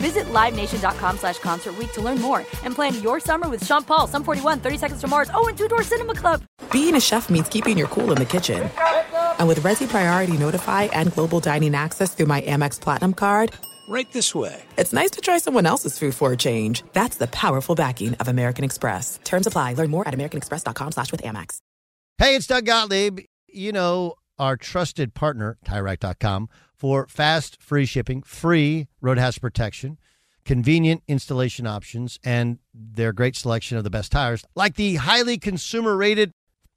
Visit LiveNation.com slash Concert Week to learn more and plan your summer with Sean Paul, Sum 41, 30 Seconds to Mars, oh, and Two Door Cinema Club. Being a chef means keeping your cool in the kitchen. And with Resy Priority Notify and Global Dining Access through my Amex Platinum card, Right this way. it's nice to try someone else's food for a change. That's the powerful backing of American Express. Terms apply. Learn more at americanexpress.com slash with Amex. Hey, it's Doug Gottlieb. You know, our trusted partner, TireRack.com, for fast, free shipping, free roadhouse protection, convenient installation options, and their great selection of the best tires, like the highly consumer rated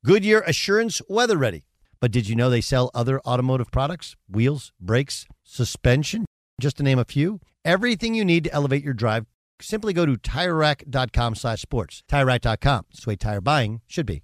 Goodyear Assurance Weather Ready. But did you know they sell other automotive products? Wheels, brakes, suspension, just to name a few. Everything you need to elevate your drive. Simply go to TireRack.com slash sports. TireRack.com. It's the way tire buying should be.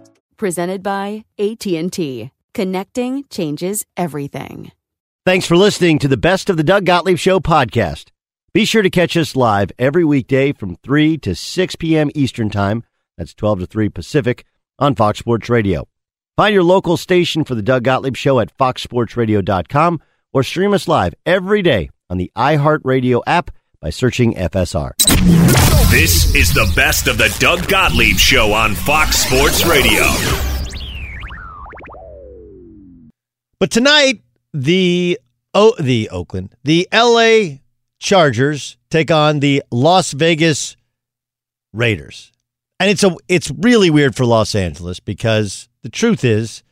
Presented by AT&T. Connecting changes everything. Thanks for listening to the Best of the Doug Gottlieb Show podcast. Be sure to catch us live every weekday from 3 to 6 p.m. Eastern Time. That's 12 to 3 Pacific on Fox Sports Radio. Find your local station for the Doug Gottlieb Show at foxsportsradio.com or stream us live every day on the iHeartRadio app by searching FSR. This is the best of the Doug Gottlieb Show on Fox Sports Radio. But tonight, the oh, the Oakland, the LA Chargers take on the Las Vegas Raiders. And it's a it's really weird for Los Angeles because the truth is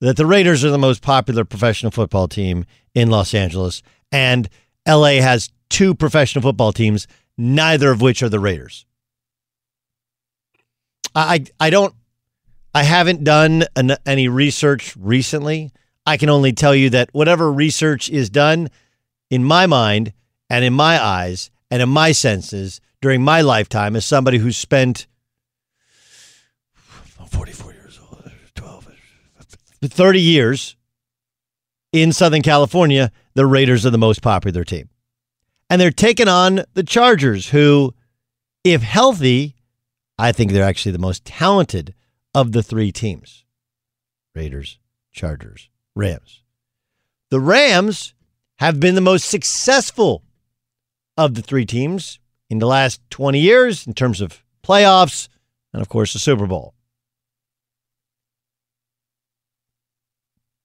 that the Raiders are the most popular professional football team in Los Angeles and LA has two professional football teams, neither of which are the Raiders. I I don't I haven't done an, any research recently. I can only tell you that whatever research is done in my mind and in my eyes and in my senses during my lifetime as somebody who's spent 44 years old, 12, 30 years in Southern California, the Raiders are the most popular team. And they're taking on the Chargers, who, if healthy, I think they're actually the most talented of the three teams Raiders, Chargers, Rams. The Rams have been the most successful of the three teams in the last 20 years in terms of playoffs and, of course, the Super Bowl.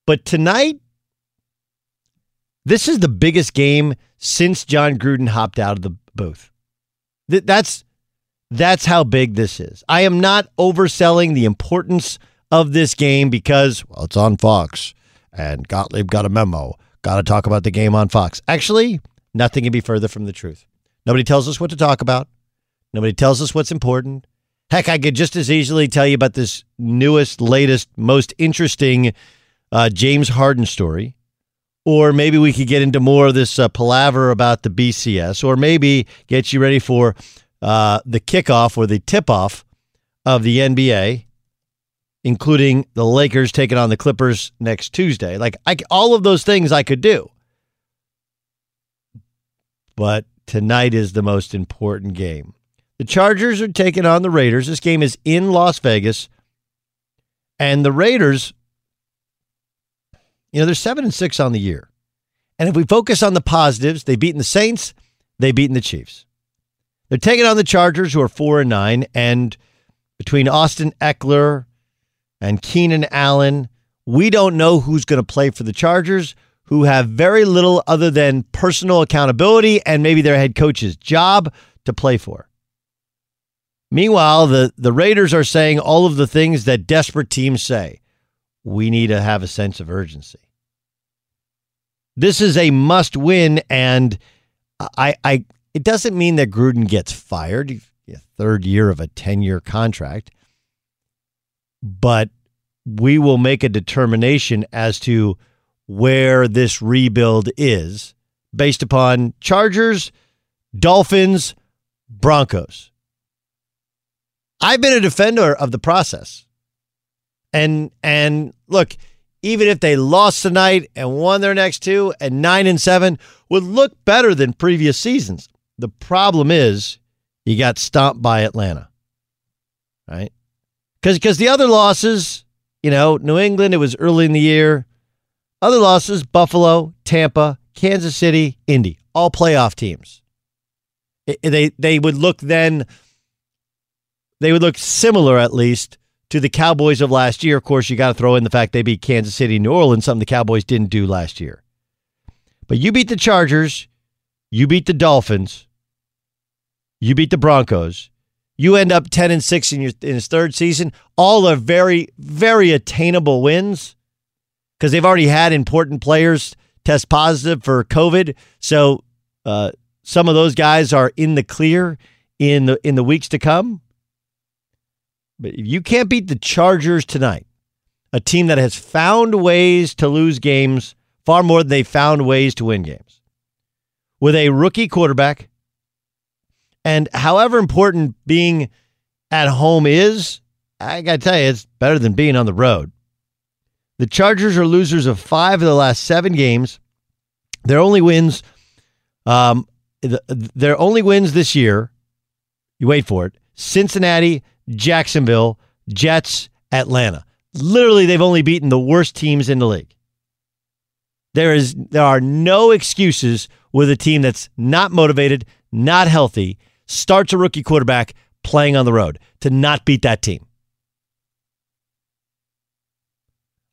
But tonight, this is the biggest game since Jon Gruden hopped out of the booth. Th- That's that's how big this is. I am not overselling the importance of this game because well, it's on Fox and Gottlieb got a memo. Got to talk about the game on Fox. Actually, nothing can be further from the truth. Nobody tells us what to talk about. Nobody tells us what's important. Heck, I could just as easily tell you about this newest, latest, most interesting uh, James Harden story. Or maybe we could get into more of this uh, palaver about the BCS, or maybe get you ready for uh, the kickoff or the tip off of the NBA, including the Lakers taking on the Clippers next Tuesday. Like I, all of those things I could do. But tonight is the most important game. The Chargers are taking on the Raiders. This game is in Las Vegas And the Raiders, you know, they're seven and six on the year. And if we focus on the positives, they've beaten the Saints, they've beaten the Chiefs. They're taking on the Chargers, who are four and nine, and between Austin Ekeler and Keenan Allen, we don't know who's going to play for the Chargers, who have very little other than personal accountability and maybe their head coach's job to play for. Meanwhile, the, the Raiders are saying all of the things that desperate teams say. We need to have a sense of urgency. This is a must win, and I, I it doesn't mean that Gruden gets fired. Third year of a 10 year contract. But we will make a determination as to where this rebuild is based upon Chargers, Dolphins, Broncos. I've been a defender of the process. And and look, even if they lost tonight and won their next two and 9 and 7 would look better than previous seasons. The problem is you got stomped by Atlanta. Right? Cuz cuz the other losses, you know, New England it was early in the year. Other losses, Buffalo, Tampa, Kansas City, Indy, all playoff teams. It, they they would look then they would look similar at least to the Cowboys of last year. Of course, you got to throw in the fact they beat Kansas City, New Orleans, something the Cowboys didn't do last year. But you beat the Chargers, you beat the Dolphins, you beat the Broncos. You end up 10 and 6 in your in his third season. All are very very attainable wins because they've already had important players test positive for COVID. So, uh, some of those guys are in the clear in the in the weeks to come. But if you can't beat the Chargers tonight, a team that has found ways to lose games far more than they found ways to win games, with a rookie quarterback, and however important being at home is, I got to tell you, it's better than being on the road. The Chargers are losers of five of the last seven games. Their only wins, um, their only wins this year, you wait for it, Cincinnati, Jacksonville, Jets, Atlanta. Literally, they've only beaten the worst teams in the league. There is there are no excuses with a team that's not motivated, not healthy, starts a rookie quarterback playing on the road to not beat that team.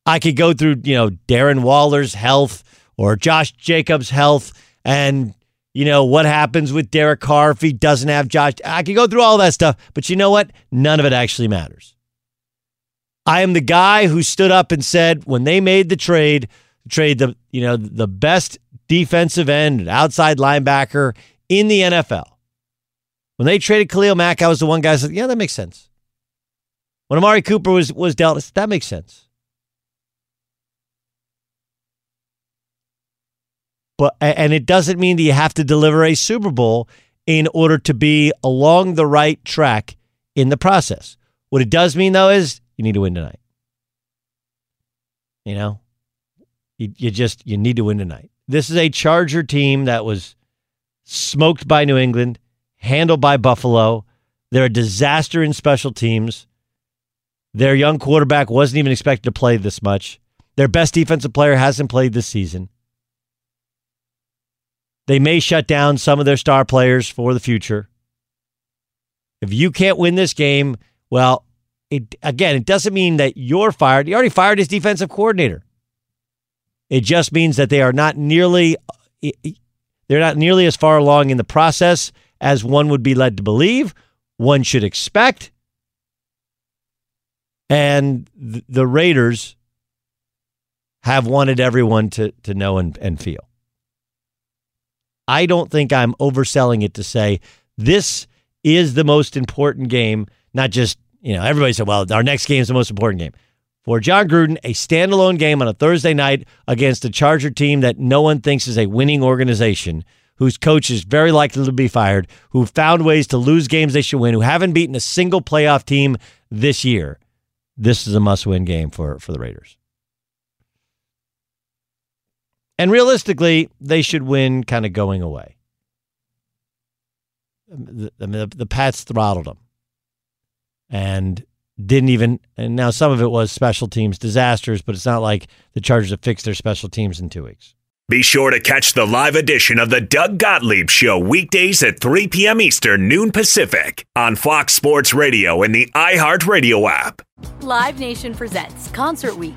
I could go through, you know, Darren Waller's health or Josh Jacobs' health and you know, what happens with Derek Carr if he doesn't have Josh? I could go through all that stuff, but you know what? None of it actually matters. I am the guy who stood up and said when they made the trade, trade the, you know, the best defensive end, outside linebacker in the NFL. When they traded Khalil Mack, I was the one guy who said, yeah, that makes sense. When Amari Cooper was was dealt, that makes sense. But and it doesn't mean that you have to deliver a Super Bowl in order to be along the right track in the process. What it does mean though is you need to win tonight. You know, you, you just you need to win tonight. This is a Charger team that was smoked by New England, handled by Buffalo. They're a disaster in special teams. Their young quarterback wasn't even expected to play this much. Their best defensive player hasn't played this season. They may shut down some of their star players for the future. If you can't win this game, well, it again, it doesn't mean that you're fired. He already fired his defensive coordinator. It just means that they are not nearly they're not nearly as far along in the process as one would be led to believe, one should expect. And the Raiders have wanted everyone to to know and, and feel. I don't think I'm overselling it to say this is the most important game, not just, you know, everybody said, well, our next game is the most important game. For Jon Gruden, a standalone game on a Thursday night against a Charger team that no one thinks is a winning organization, whose coach is very likely to be fired, who found ways to lose games they should win, who haven't beaten a single playoff team this year. This is a must win game for, for the Raiders. And realistically, they should win kind of going away. The, the, the Pats throttled them. And didn't even, and now some of it was special teams disasters, but it's not like the Chargers have fixed their special teams in two weeks. Be sure to catch the live edition of the Doug Gottlieb Show weekdays at 3 p.m. Eastern, noon Pacific on Fox Sports Radio and the iHeartRadio app. Live Nation presents Concert Week.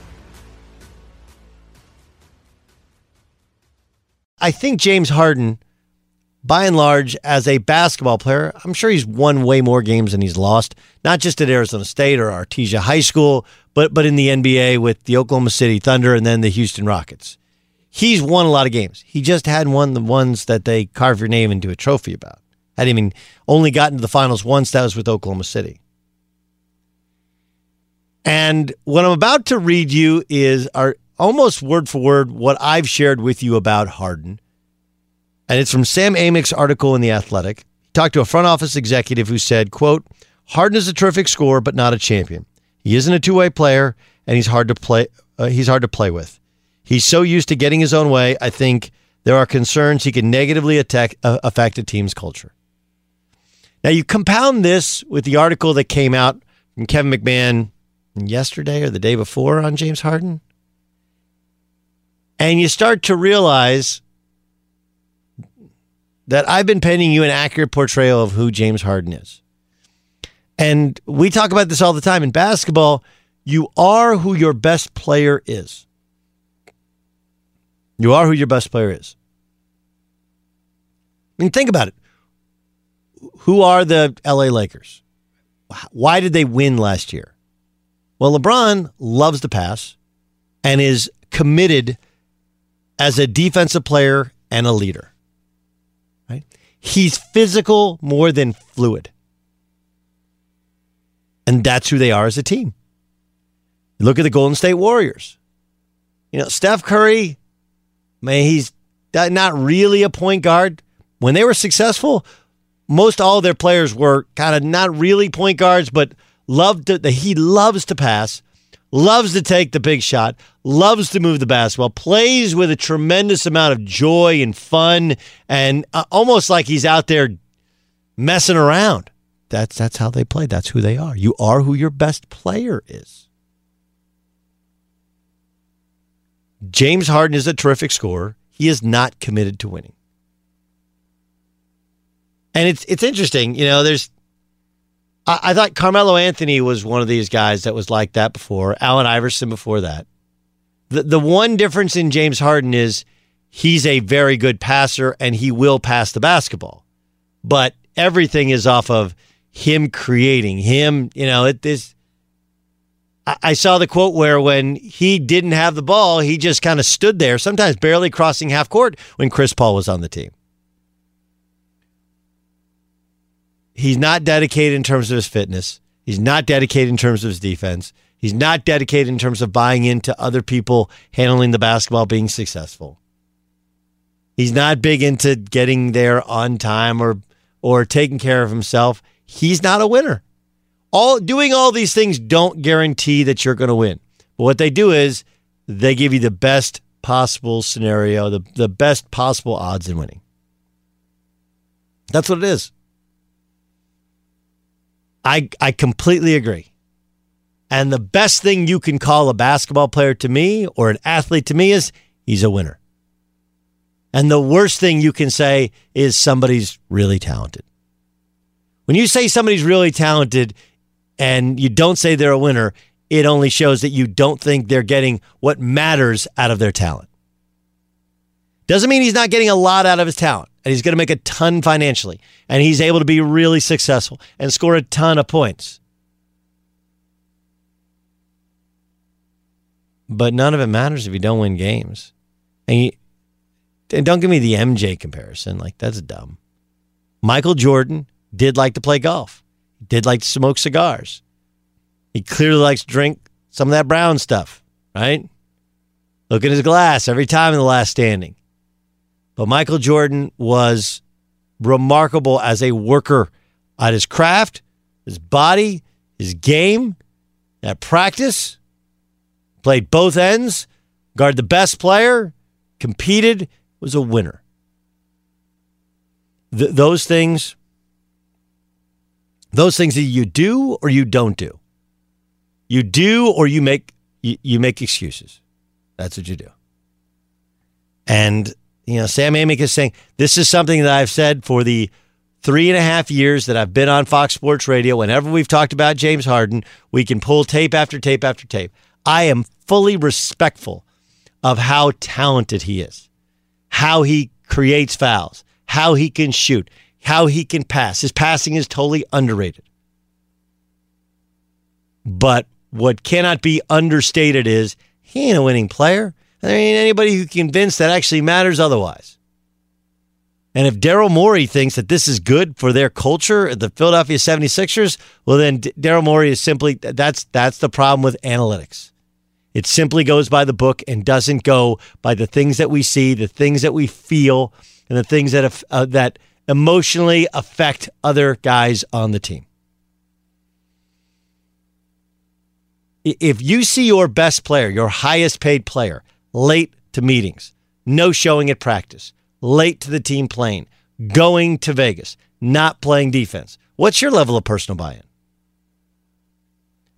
I think James Harden, by and large, as a basketball player, I'm sure he's won way more games than he's lost, not just at Arizona State or Artesia High School, but but in the NBA with the Oklahoma City Thunder and then the Houston Rockets. He's won a lot of games. He just hadn't won the ones that they carve your name into a trophy about. Hadn't even only gotten to the finals once. That was with Oklahoma City. And what I'm about to read you is our almost word for word what I've shared with you about Harden. And it's from Sam Amick's article in The Athletic. He talked to a front office executive who said, quote, Harden is a terrific scorer, but not a champion. He isn't a two-way player, and he's hard to play. Uh, he's hard to play with. He's so used to getting his own way. I think there are concerns he can negatively attack, uh, affect a team's culture. Now you compound this with the article that came out from Kevin McMahon yesterday or the day before on James Harden, and you start to realize that I've been painting you an accurate portrayal of who James Harden is. And we talk about this all the time in basketball. You are who your best player is. You are who your best player is. I mean, think about it. Who are the LA Lakers? why did they win last year? Well, LeBron loves to pass and is committed as a defensive player and a leader. Right? He's physical more than fluid. And that's who they are as a team. Look at the Golden State Warriors. You know, Steph Curry, man, he's not really a point guard. When they were successful, most all their players were kind of not really point guards, but loved to, he loves to pass, loves to take the big shot, loves to move the basketball, plays with a tremendous amount of joy and fun, and uh, almost like he's out there messing around. That's that's how they play. That's who they are. You are who your best player is. James Harden is a terrific scorer. He is not committed to winning. And it's it's interesting, you know, there's I, I thought Carmelo Anthony was one of these guys that was like that before. Allen Iverson before that. The the one difference in James Harden is he's a very good passer and he will pass the basketball. But everything is off of him creating him, you know, it this I saw the quote where when he didn't have the ball, he just kind of stood there, sometimes barely crossing half court when Chris Paul was on the team. He's not dedicated in terms of his fitness. He's not dedicated in terms of his defense. He's not dedicated in terms of buying into other people handling the basketball, being successful. He's not big into getting there on time or or taking care of himself. He's not a winner. All doing all these things don't guarantee that you're going to win. But what they do is they give you the best possible scenario, the, the best possible odds in winning. That's what it is. I I completely agree. And the best thing you can call a basketball player to me or an athlete to me is he's a winner. And the worst thing you can say is somebody's really talented. When you say somebody's really talented and you don't say they're a winner, it only shows that you don't think they're getting what matters out of their talent. Doesn't mean he's not getting a lot out of his talent and he's going to make a ton financially and he's able to be really successful and score a ton of points. But none of it matters if you don't win games. And, you, and don't give me the MJ comparison. Like, that's dumb. Michael Jordan did like to play golf, he did like to smoke cigars. He clearly likes to drink some of that brown stuff, right? Look at his glass every time in the last standing. But Michael Jordan was remarkable as a worker at his craft, his body, his game, at practice. Played both ends, guarded the best player, competed, was a winner. Th- those things, those things that you do or you don't do. You do or you make you, you make excuses. That's what you do. And you know, Sam Amick is saying this is something that I've said for the three and a half years that I've been on Fox Sports Radio. Whenever we've talked about James Harden, we can pull tape after tape after tape. I am fully respectful of how talented he is, how he creates fouls, how he can shoot, how he can pass. His passing is totally underrated. But what cannot be understated is he ain't a winning player. There ain't anybody who convinced that actually matters otherwise. And if Daryl Morey thinks that this is good for their culture, at the Philadelphia 76ers, well then Daryl Morey is simply that's that's the problem with analytics. It simply goes by the book and doesn't go by the things that we see, the things that we feel, and the things that uh, that emotionally affect other guys on the team. If you see your best player, your highest paid player, late to meetings, no showing at practice, late to the team plane, going to Vegas, not playing defense. What's your level of personal buy-in?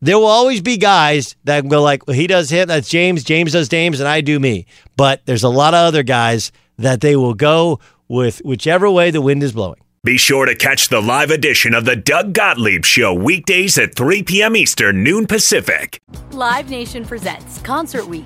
There will always be guys that go like, well, he does him, that's James, James does James, and I do me. But there's a lot of other guys that they will go with whichever way the wind is blowing. Be sure to catch the live edition of the Doug Gottlieb Show weekdays at 3 p.m. Eastern, noon Pacific. Live Nation presents Concert Week.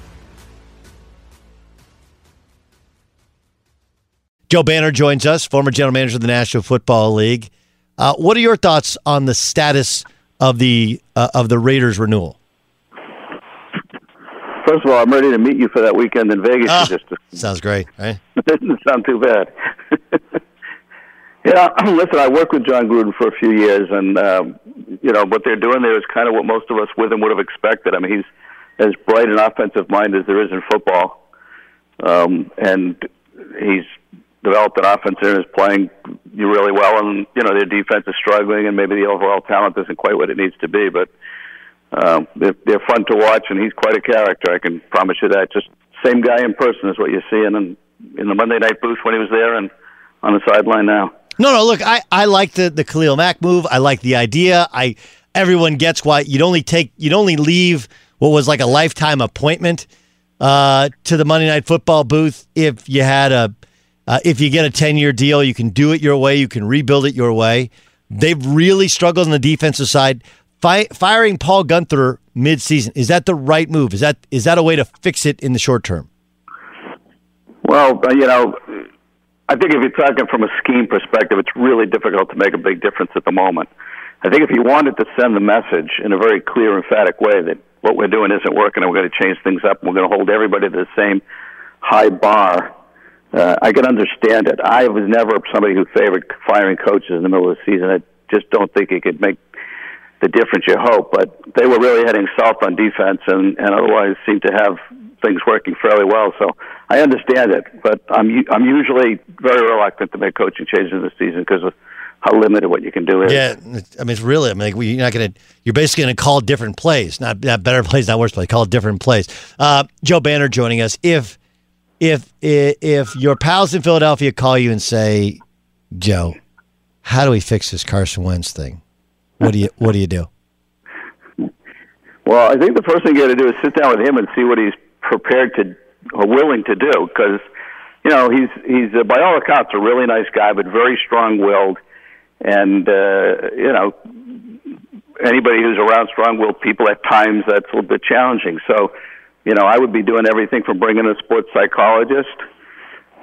Joe Banner joins us, former general manager of the National Football League. Uh, what are your thoughts on the status of the uh, of the Raiders renewal? First of all, I'm ready to meet you for that weekend in Vegas. Ah, just sounds great, right? doesn't sound too bad. yeah, listen, I worked with Jon Gruden for a few years, and um, you know what they're doing there is kind of what most of us with him would have expected. I mean, he's as bright an offensive mind as there is in football, um, and he's developed an offense and is playing really well, and you know their defense is struggling, and maybe the overall talent isn't quite what it needs to be. But um, they're, they're fun to watch, and he's quite a character. I can promise you that. Just same guy in person is what you're seeing in in the Monday night booth when he was there, and on the sideline now. No, no. Look, I I like the the Khalil Mack move. I like the idea. I everyone gets why you'd only take you'd only leave what was like a lifetime appointment uh, to the Monday Night Football booth if you had a uh, if you get a 10 year deal, you can do it your way, you can rebuild it your way. They've really struggled on the defensive side. Fi- firing Paul Guenther midseason is that the right move? Is that is that a way to fix it in the short term? Well, uh, you know, I think if you're talking from a scheme perspective, it's really difficult to make a big difference at the moment. I think if you wanted to send the message in a very clear, emphatic way that what we're doing isn't working and we're going to change things up and we're going to hold everybody to the same high bar uh, I can understand it. I was never somebody who favored firing coaches in the middle of the season. I just don't think it could make the difference you hope. But they were really heading south on defense, and and otherwise seemed to have things working fairly well. So I understand it, but I'm I'm usually very reluctant to make coaching changes in the season because of how limited what you can do is. Yeah, I mean, it's really. I mean, you're not going to. You're basically going to call different plays, not not better plays, not worse plays. Call different plays. Uh, Joe Banner joining us. If if if your pals in Philadelphia call you and say, Joe, how do we fix this Carson Wentz thing? What do you What do you do? Well, I think the first thing you got to do is sit down with him and see what he's prepared to or willing to do, because you know he's he's uh, by all accounts a really nice guy, but very strong willed and uh, you know anybody who's around strong-willed people at times that's a little bit challenging. So, you know, I would be doing everything from bringing a sports psychologist.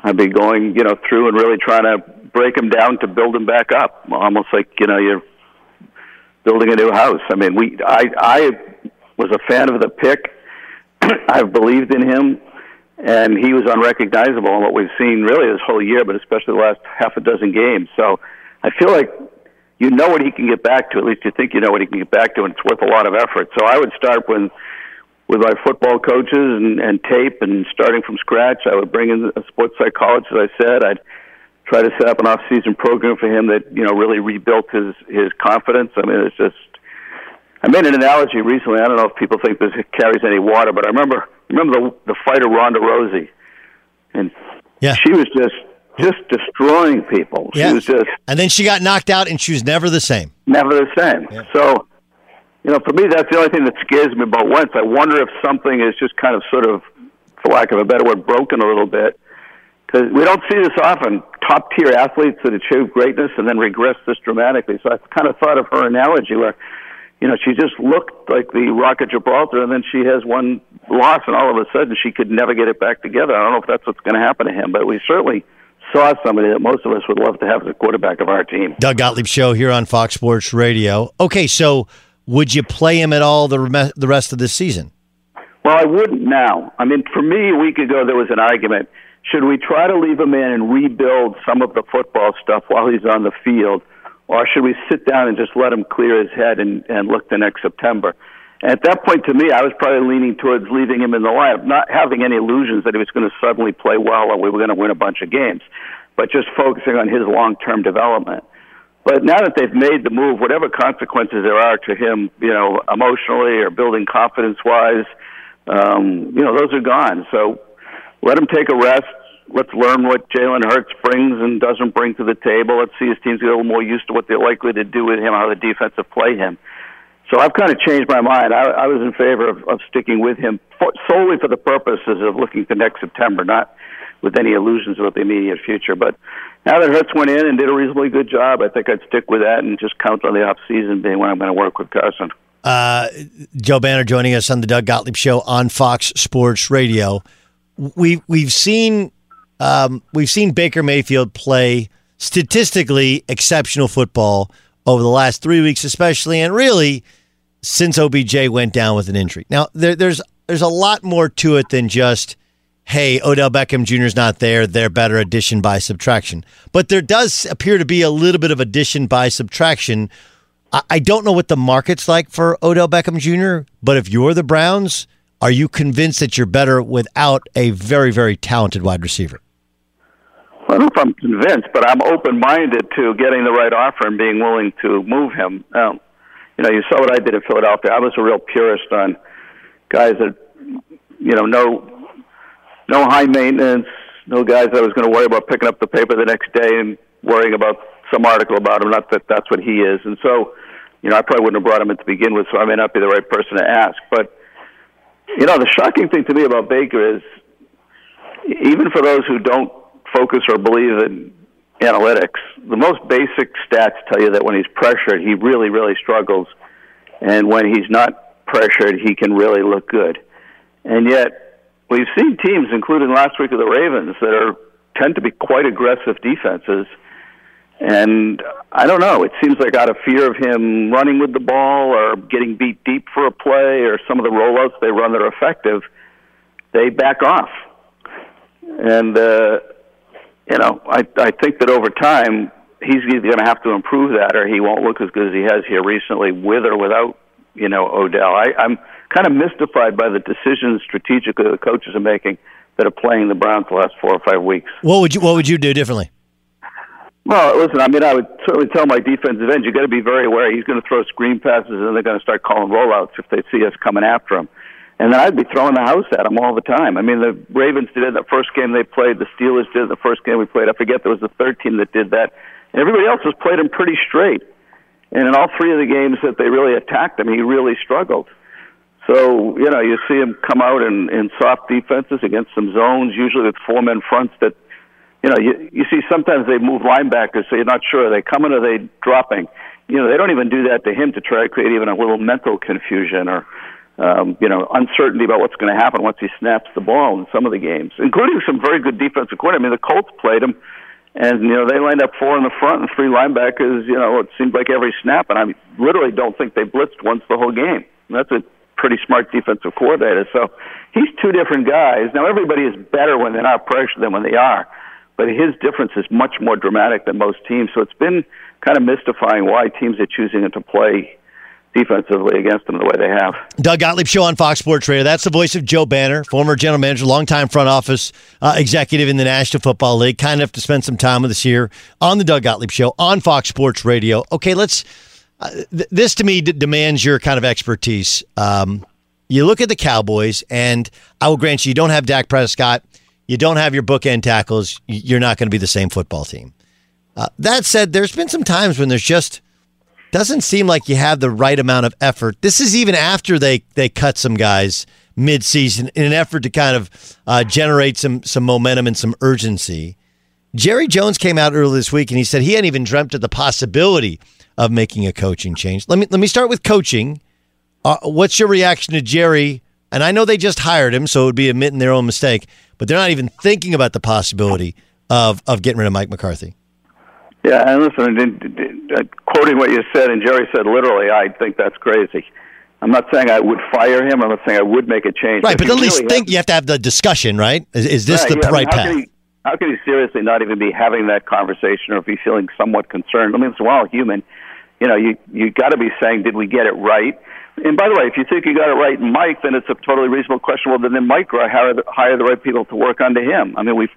I'd be going, you know, through and really trying to break him down to build him back up, almost like you know you're building a new house. I mean, we I I was a fan of the pick. I've believed in him, and he was unrecognizable in what we've seen really this whole year, but especially the last half a dozen games. So I feel like you know what he can get back to. At least you think you know what he can get back to, and it's worth a lot of effort. So I would start with with my football coaches and, and tape, and starting from scratch. I would bring in a sports psychologist, as I said. I'd try to set up an off-season program for him that you know really rebuilt his his confidence. I mean, it's just. I made an analogy recently. I don't know if people think this carries any water, but I remember remember the the fighter Ronda Rousey, and yeah. she was just just destroying people. Yeah. She was just And then she got knocked out, and she was never the same. never the same. So, you know, for me, that's the only thing that scares me about Wentz. I wonder if something is just kind of sort of, for lack of a better word, broken a little bit. Because we don't see this often. Top tier athletes that achieve greatness and then regress this dramatically. So I kind of thought of her analogy where, you know, she just looked like the Rock of Gibraltar, and then she has one loss, and all of a sudden she could never get it back together. I don't know if that's what's going to happen to him, but we certainly saw somebody that most of us would love to have as a quarterback of our team. Doug Gottlieb show here on Fox Sports Radio. Okay, so would you play him at all the the rest of the season? Well, I wouldn't now. I mean, for me, a week ago there was an argument. Should we try to leave him in and rebuild some of the football stuff while he's on the field, or should we sit down and just let him clear his head and, and look to next September? At that point, to me, I was probably leaning towards leaving him in the lineup, not having any illusions that he was going to suddenly play well or we were going to win a bunch of games, but just focusing on his long-term development. But now that they've made the move, whatever consequences there are to him, you know, emotionally or building confidence-wise, um, you know, those are gone. So let him take a rest. Let's learn what Jalen Hurts brings and doesn't bring to the table. Let's see his teams get a little more used to what they're likely to do with him, how the defensive play him. So I've kind of changed my mind. I, I was in favor of, of sticking with him for, solely for the purposes of looking to next September, not with any illusions about the immediate future. But now that Hurts went in and did a reasonably good job, I think I'd stick with that and just count on the off season being when I'm going to work with Carson. Uh, Joe Banner joining us on the Doug Gottlieb Show on Fox Sports Radio. We we've seen um, we've seen Baker Mayfield play statistically exceptional football over the last three weeks, especially, and really since OBJ went down with an injury. Now there, there's there's a lot more to it than just hey Odell Beckham Jr. is not there, they're better addition by subtraction. But there does appear to be a little bit of addition by subtraction. I, don't know what the market's like for Odell Beckham Jr., but if you're the Browns, are you convinced that you're better without a very very talented wide receiver? I don't know if I'm convinced, but I'm open-minded to getting the right offer and being willing to move him. Um, you know, you saw what I did in Philadelphia. I was a real purist on guys that, you know, no, no high maintenance, no guys that I was going to worry about picking up the paper the next day and worrying about some article about him. Not that that's what he is, and so, you know, I probably wouldn't have brought him in to begin with. So I may not be the right person to ask. But you know, the shocking thing to me about Baker is, even for those who don't focus or believe in analytics, the most basic stats tell you that when he's pressured, he really, really struggles. And when he's not pressured, he can really look good. And yet, we've seen teams, including last week of the Ravens, that are tend to be quite aggressive defenses. And I don't know. It seems like out of fear of him running with the ball or getting beat deep for a play or some of the rollouts they run that are effective, they back off. And uh, you know, I I think that over time he's going to have to improve that, or he won't look as good as he has here recently, with or without you know, Odell. I, I'm kind of mystified by the decisions strategically the uh, coaches are making that are playing the Browns the last four or five weeks. What would you What would you do differently? Well, listen, I mean, I would certainly tell my defensive ends, you got to be very aware. He's going to throw screen passes, and they're going to start calling rollouts if they see us coming after him. And then I'd be throwing the house at him all the time. I mean, the Ravens did it the first game they played. The Steelers did it the first game we played. I forget there was the third team that did that. And everybody else has played him pretty straight. And in all three of the games that they really attacked him, he really struggled. So, you know, you see him come out in, in soft defenses against some zones, usually with four men fronts that – you know, you, you see sometimes they move linebackers, so you're not sure are they coming or are they dropping. You know, they don't even do that to him to try to create even a little mental confusion or, um, you know, uncertainty about what's going to happen once he snaps the ball in some of the games, including some very good defensive coordinator. I mean, the Colts played him, and you know they lined up four in the front and three linebackers. You know, it seemed like every snap, and I literally don't think they blitzed once the whole game. That's a pretty smart defensive coordinator. So he's two different guys. Now everybody is better when they're not pressured than when they are but his difference is much more dramatic than most teams. So it's been kind of mystifying why teams are choosing to play defensively against them the way they have. Doug Gottlieb show on Fox Sports Radio. That's the voice of Joe Banner, former general manager, longtime front office uh, executive in the National Football League. Kind enough to spend some time with us here on the Doug Gottlieb show on Fox Sports Radio. Okay, let's. Uh, th- this to me d- demands your kind of expertise. Um, you look at the Cowboys, and I will grant you, you don't have Dak Prescott you don't have your bookend tackles, you're not going to be the same football team. Uh, that said, there's been some times when there's just doesn't seem like you have the right amount of effort. This is even after they they cut some guys mid-season in an effort to kind of uh, generate some some momentum and some urgency. Jerry Jones came out earlier this week and he said he hadn't even dreamt of the possibility of making a coaching change. Let me let me start with coaching. Uh, what's your reaction to Jerry? And I know they just hired him, so it would be admitting their own mistake but they're not even thinking about the possibility of of getting rid of Mike McCarthy. Yeah, and listen, uh, quoting what you said, and Jerry said literally, I think that's crazy. I'm not saying I would fire him. I'm not saying I would make a change. Right, but, but at least really think has, you have to have the discussion, right? Is, is this the yeah, right I mean, path? Can he, how can he seriously not even be having that conversation, or be feeling somewhat concerned? I mean, it's all human. You know, you you got to be saying, did we get it right? And by the way, if you think you got it right Mike, then it's a totally reasonable question. Well, then Mike hire the, hire the right people to work under him. I mean, we've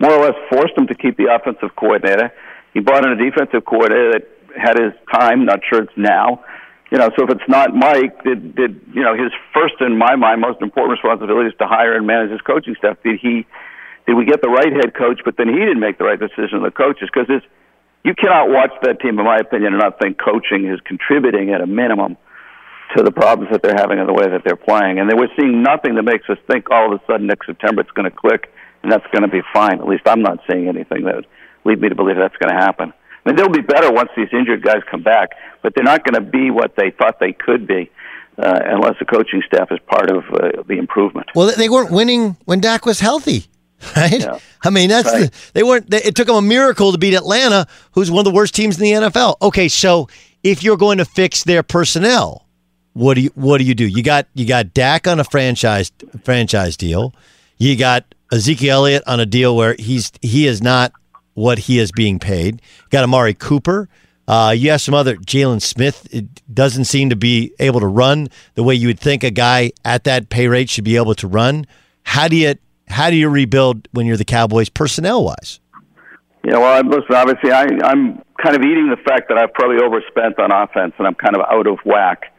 more or less forced him to keep the offensive coordinator. He brought in a defensive coordinator that had his time. Not sure it's now. You know, so if it's not Mike, did did you know his first in my mind most important responsibility is to hire and manage his coaching staff? Did he? Did we get the right head coach? But then he didn't make the right decision. The coaches, because you cannot watch that team, in my opinion, and not think coaching is contributing at a minimum to the problems that they're having and the way that they're playing. And they were seeing nothing that makes us think all of a sudden next September it's going to click and that's going to be fine. At least I'm not seeing anything that would lead me to believe that's going to happen. I mean, they'll be better once these injured guys come back, but they're not going to be what they thought they could be. Uh, unless the coaching staff is part of uh, the improvement. Well, they weren't winning when Dak was healthy, right? Yeah. I mean, that's right. the, they weren't. They, it took them a miracle to beat Atlanta, who's one of the worst teams in the NFL. Okay, so if you're going to fix their personnel, what do you what do you do? You got you got Dak on a franchise franchise deal. You got Ezekiel Elliott on a deal where he's he is not what he is being paid. You got Amari Cooper. Uh, you have some other Jaylon Smith. It doesn't seem to be able to run the way you would think a guy at that pay rate should be able to run. How do you how do you rebuild when you're the Cowboys personnel wise? Yeah, well, listen. Obviously, I, I'm kind of eating the fact that I've probably overspent on offense and I'm kind of out of whack.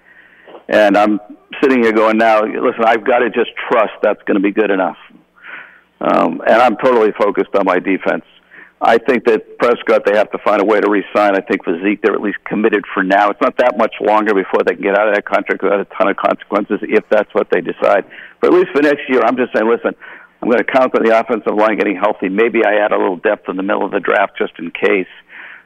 And I'm sitting here going, now, listen, I've got to just trust that's going to be good enough. Um, and I'm totally focused on my defense. I think that Prescott, they have to find a way to re-sign. I think for Zeke, they're at least committed for now. It's not that much longer before they can get out of that contract without a ton of consequences if that's what they decide. But at least for next year, I'm just saying, listen, I'm going to count on the offensive line getting healthy. Maybe I add a little depth in the middle of the draft just in case.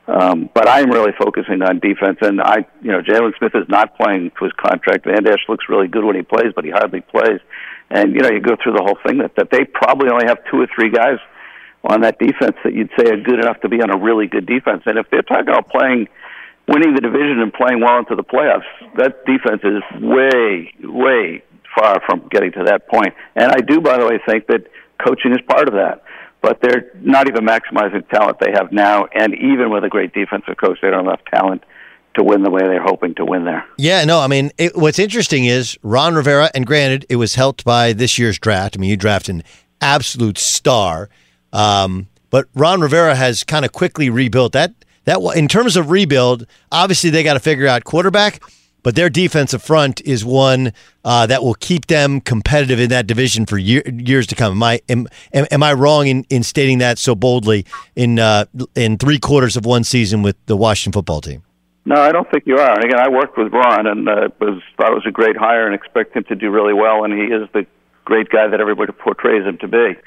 Um, but I'm really focusing on defense, and I, you know, Jaylon Smith is not playing to his contract. Vander Esch looks really good when he plays, but he hardly plays. And you know, you go through the whole thing that that they probably only have two or three guys on that defense that you'd say are good enough to be on a really good defense. And if they're talking about playing, winning the division and playing well into the playoffs, that defense is way, way far from getting to that point. And I do, by the way, think that coaching is part of that but they're not even maximizing talent they have now. And even with a great defensive coach, they don't have talent to win the way they're hoping to win there. Yeah, no, I mean, it, what's interesting is Ron Rivera, and granted, it was helped by this year's draft. I mean, you draft an absolute star, um, but Ron Rivera has kind of quickly rebuilt that. That in terms of rebuild, obviously they got to figure out quarterback, but their defensive front is one uh, that will keep them competitive in that division for year, years to come. Am I am, am, am I wrong in, in stating that so boldly in uh, in three quarters of one season with the Washington football team? No, I don't think you are. And again, I worked with Ron and uh, was thought it was a great hire and expect him to do really well. And he is the great guy that everybody portrays him to be.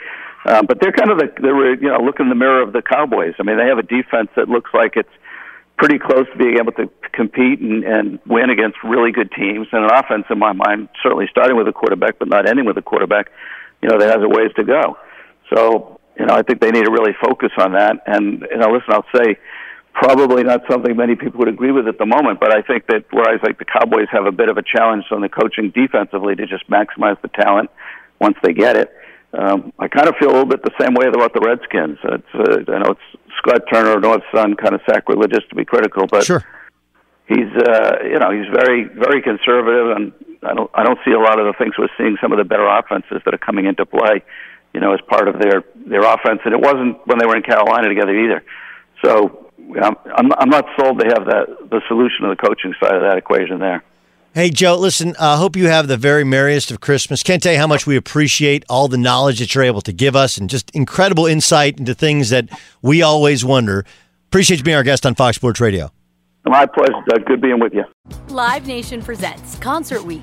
Um, but they're kind of the they're you know look in the mirror of the Cowboys. I mean, they have a defense that looks like it's pretty close to being able to compete and, and win against really good teams, and an offense in my mind, certainly starting with a quarterback, but not ending with a quarterback, you know, that has a ways to go. So you know, I think they need to really focus on that. And you know, listen, I'll say probably not something many people would agree with at the moment, but I think that whereas like the Cowboys have a bit of a challenge on the coaching defensively to just maximize the talent once they get it. Um, I kind of feel a little bit the same way about the Redskins. It's, uh, I know it's Scott Turner, Norv's son, kind of sacrilegious to be critical, but sure. he's, uh, you know, he's very, very conservative, and I don't, I don't see a lot of the things we're seeing. Some of the better offenses that are coming into play, you know, as part of their their offense, and it wasn't when they were in Carolina together either. So I'm, I'm not sold they have that the solution to the coaching side of that equation there. Hey, Joe, listen, I uh, hope you have the very merriest of Christmas. Can't tell you how much we appreciate all the knowledge that you're able to give us and just incredible insight into things that we always wonder. Appreciate you being our guest on Fox Sports Radio. My pleasure, Doug. Good being with you. Live Nation presents Concert Week.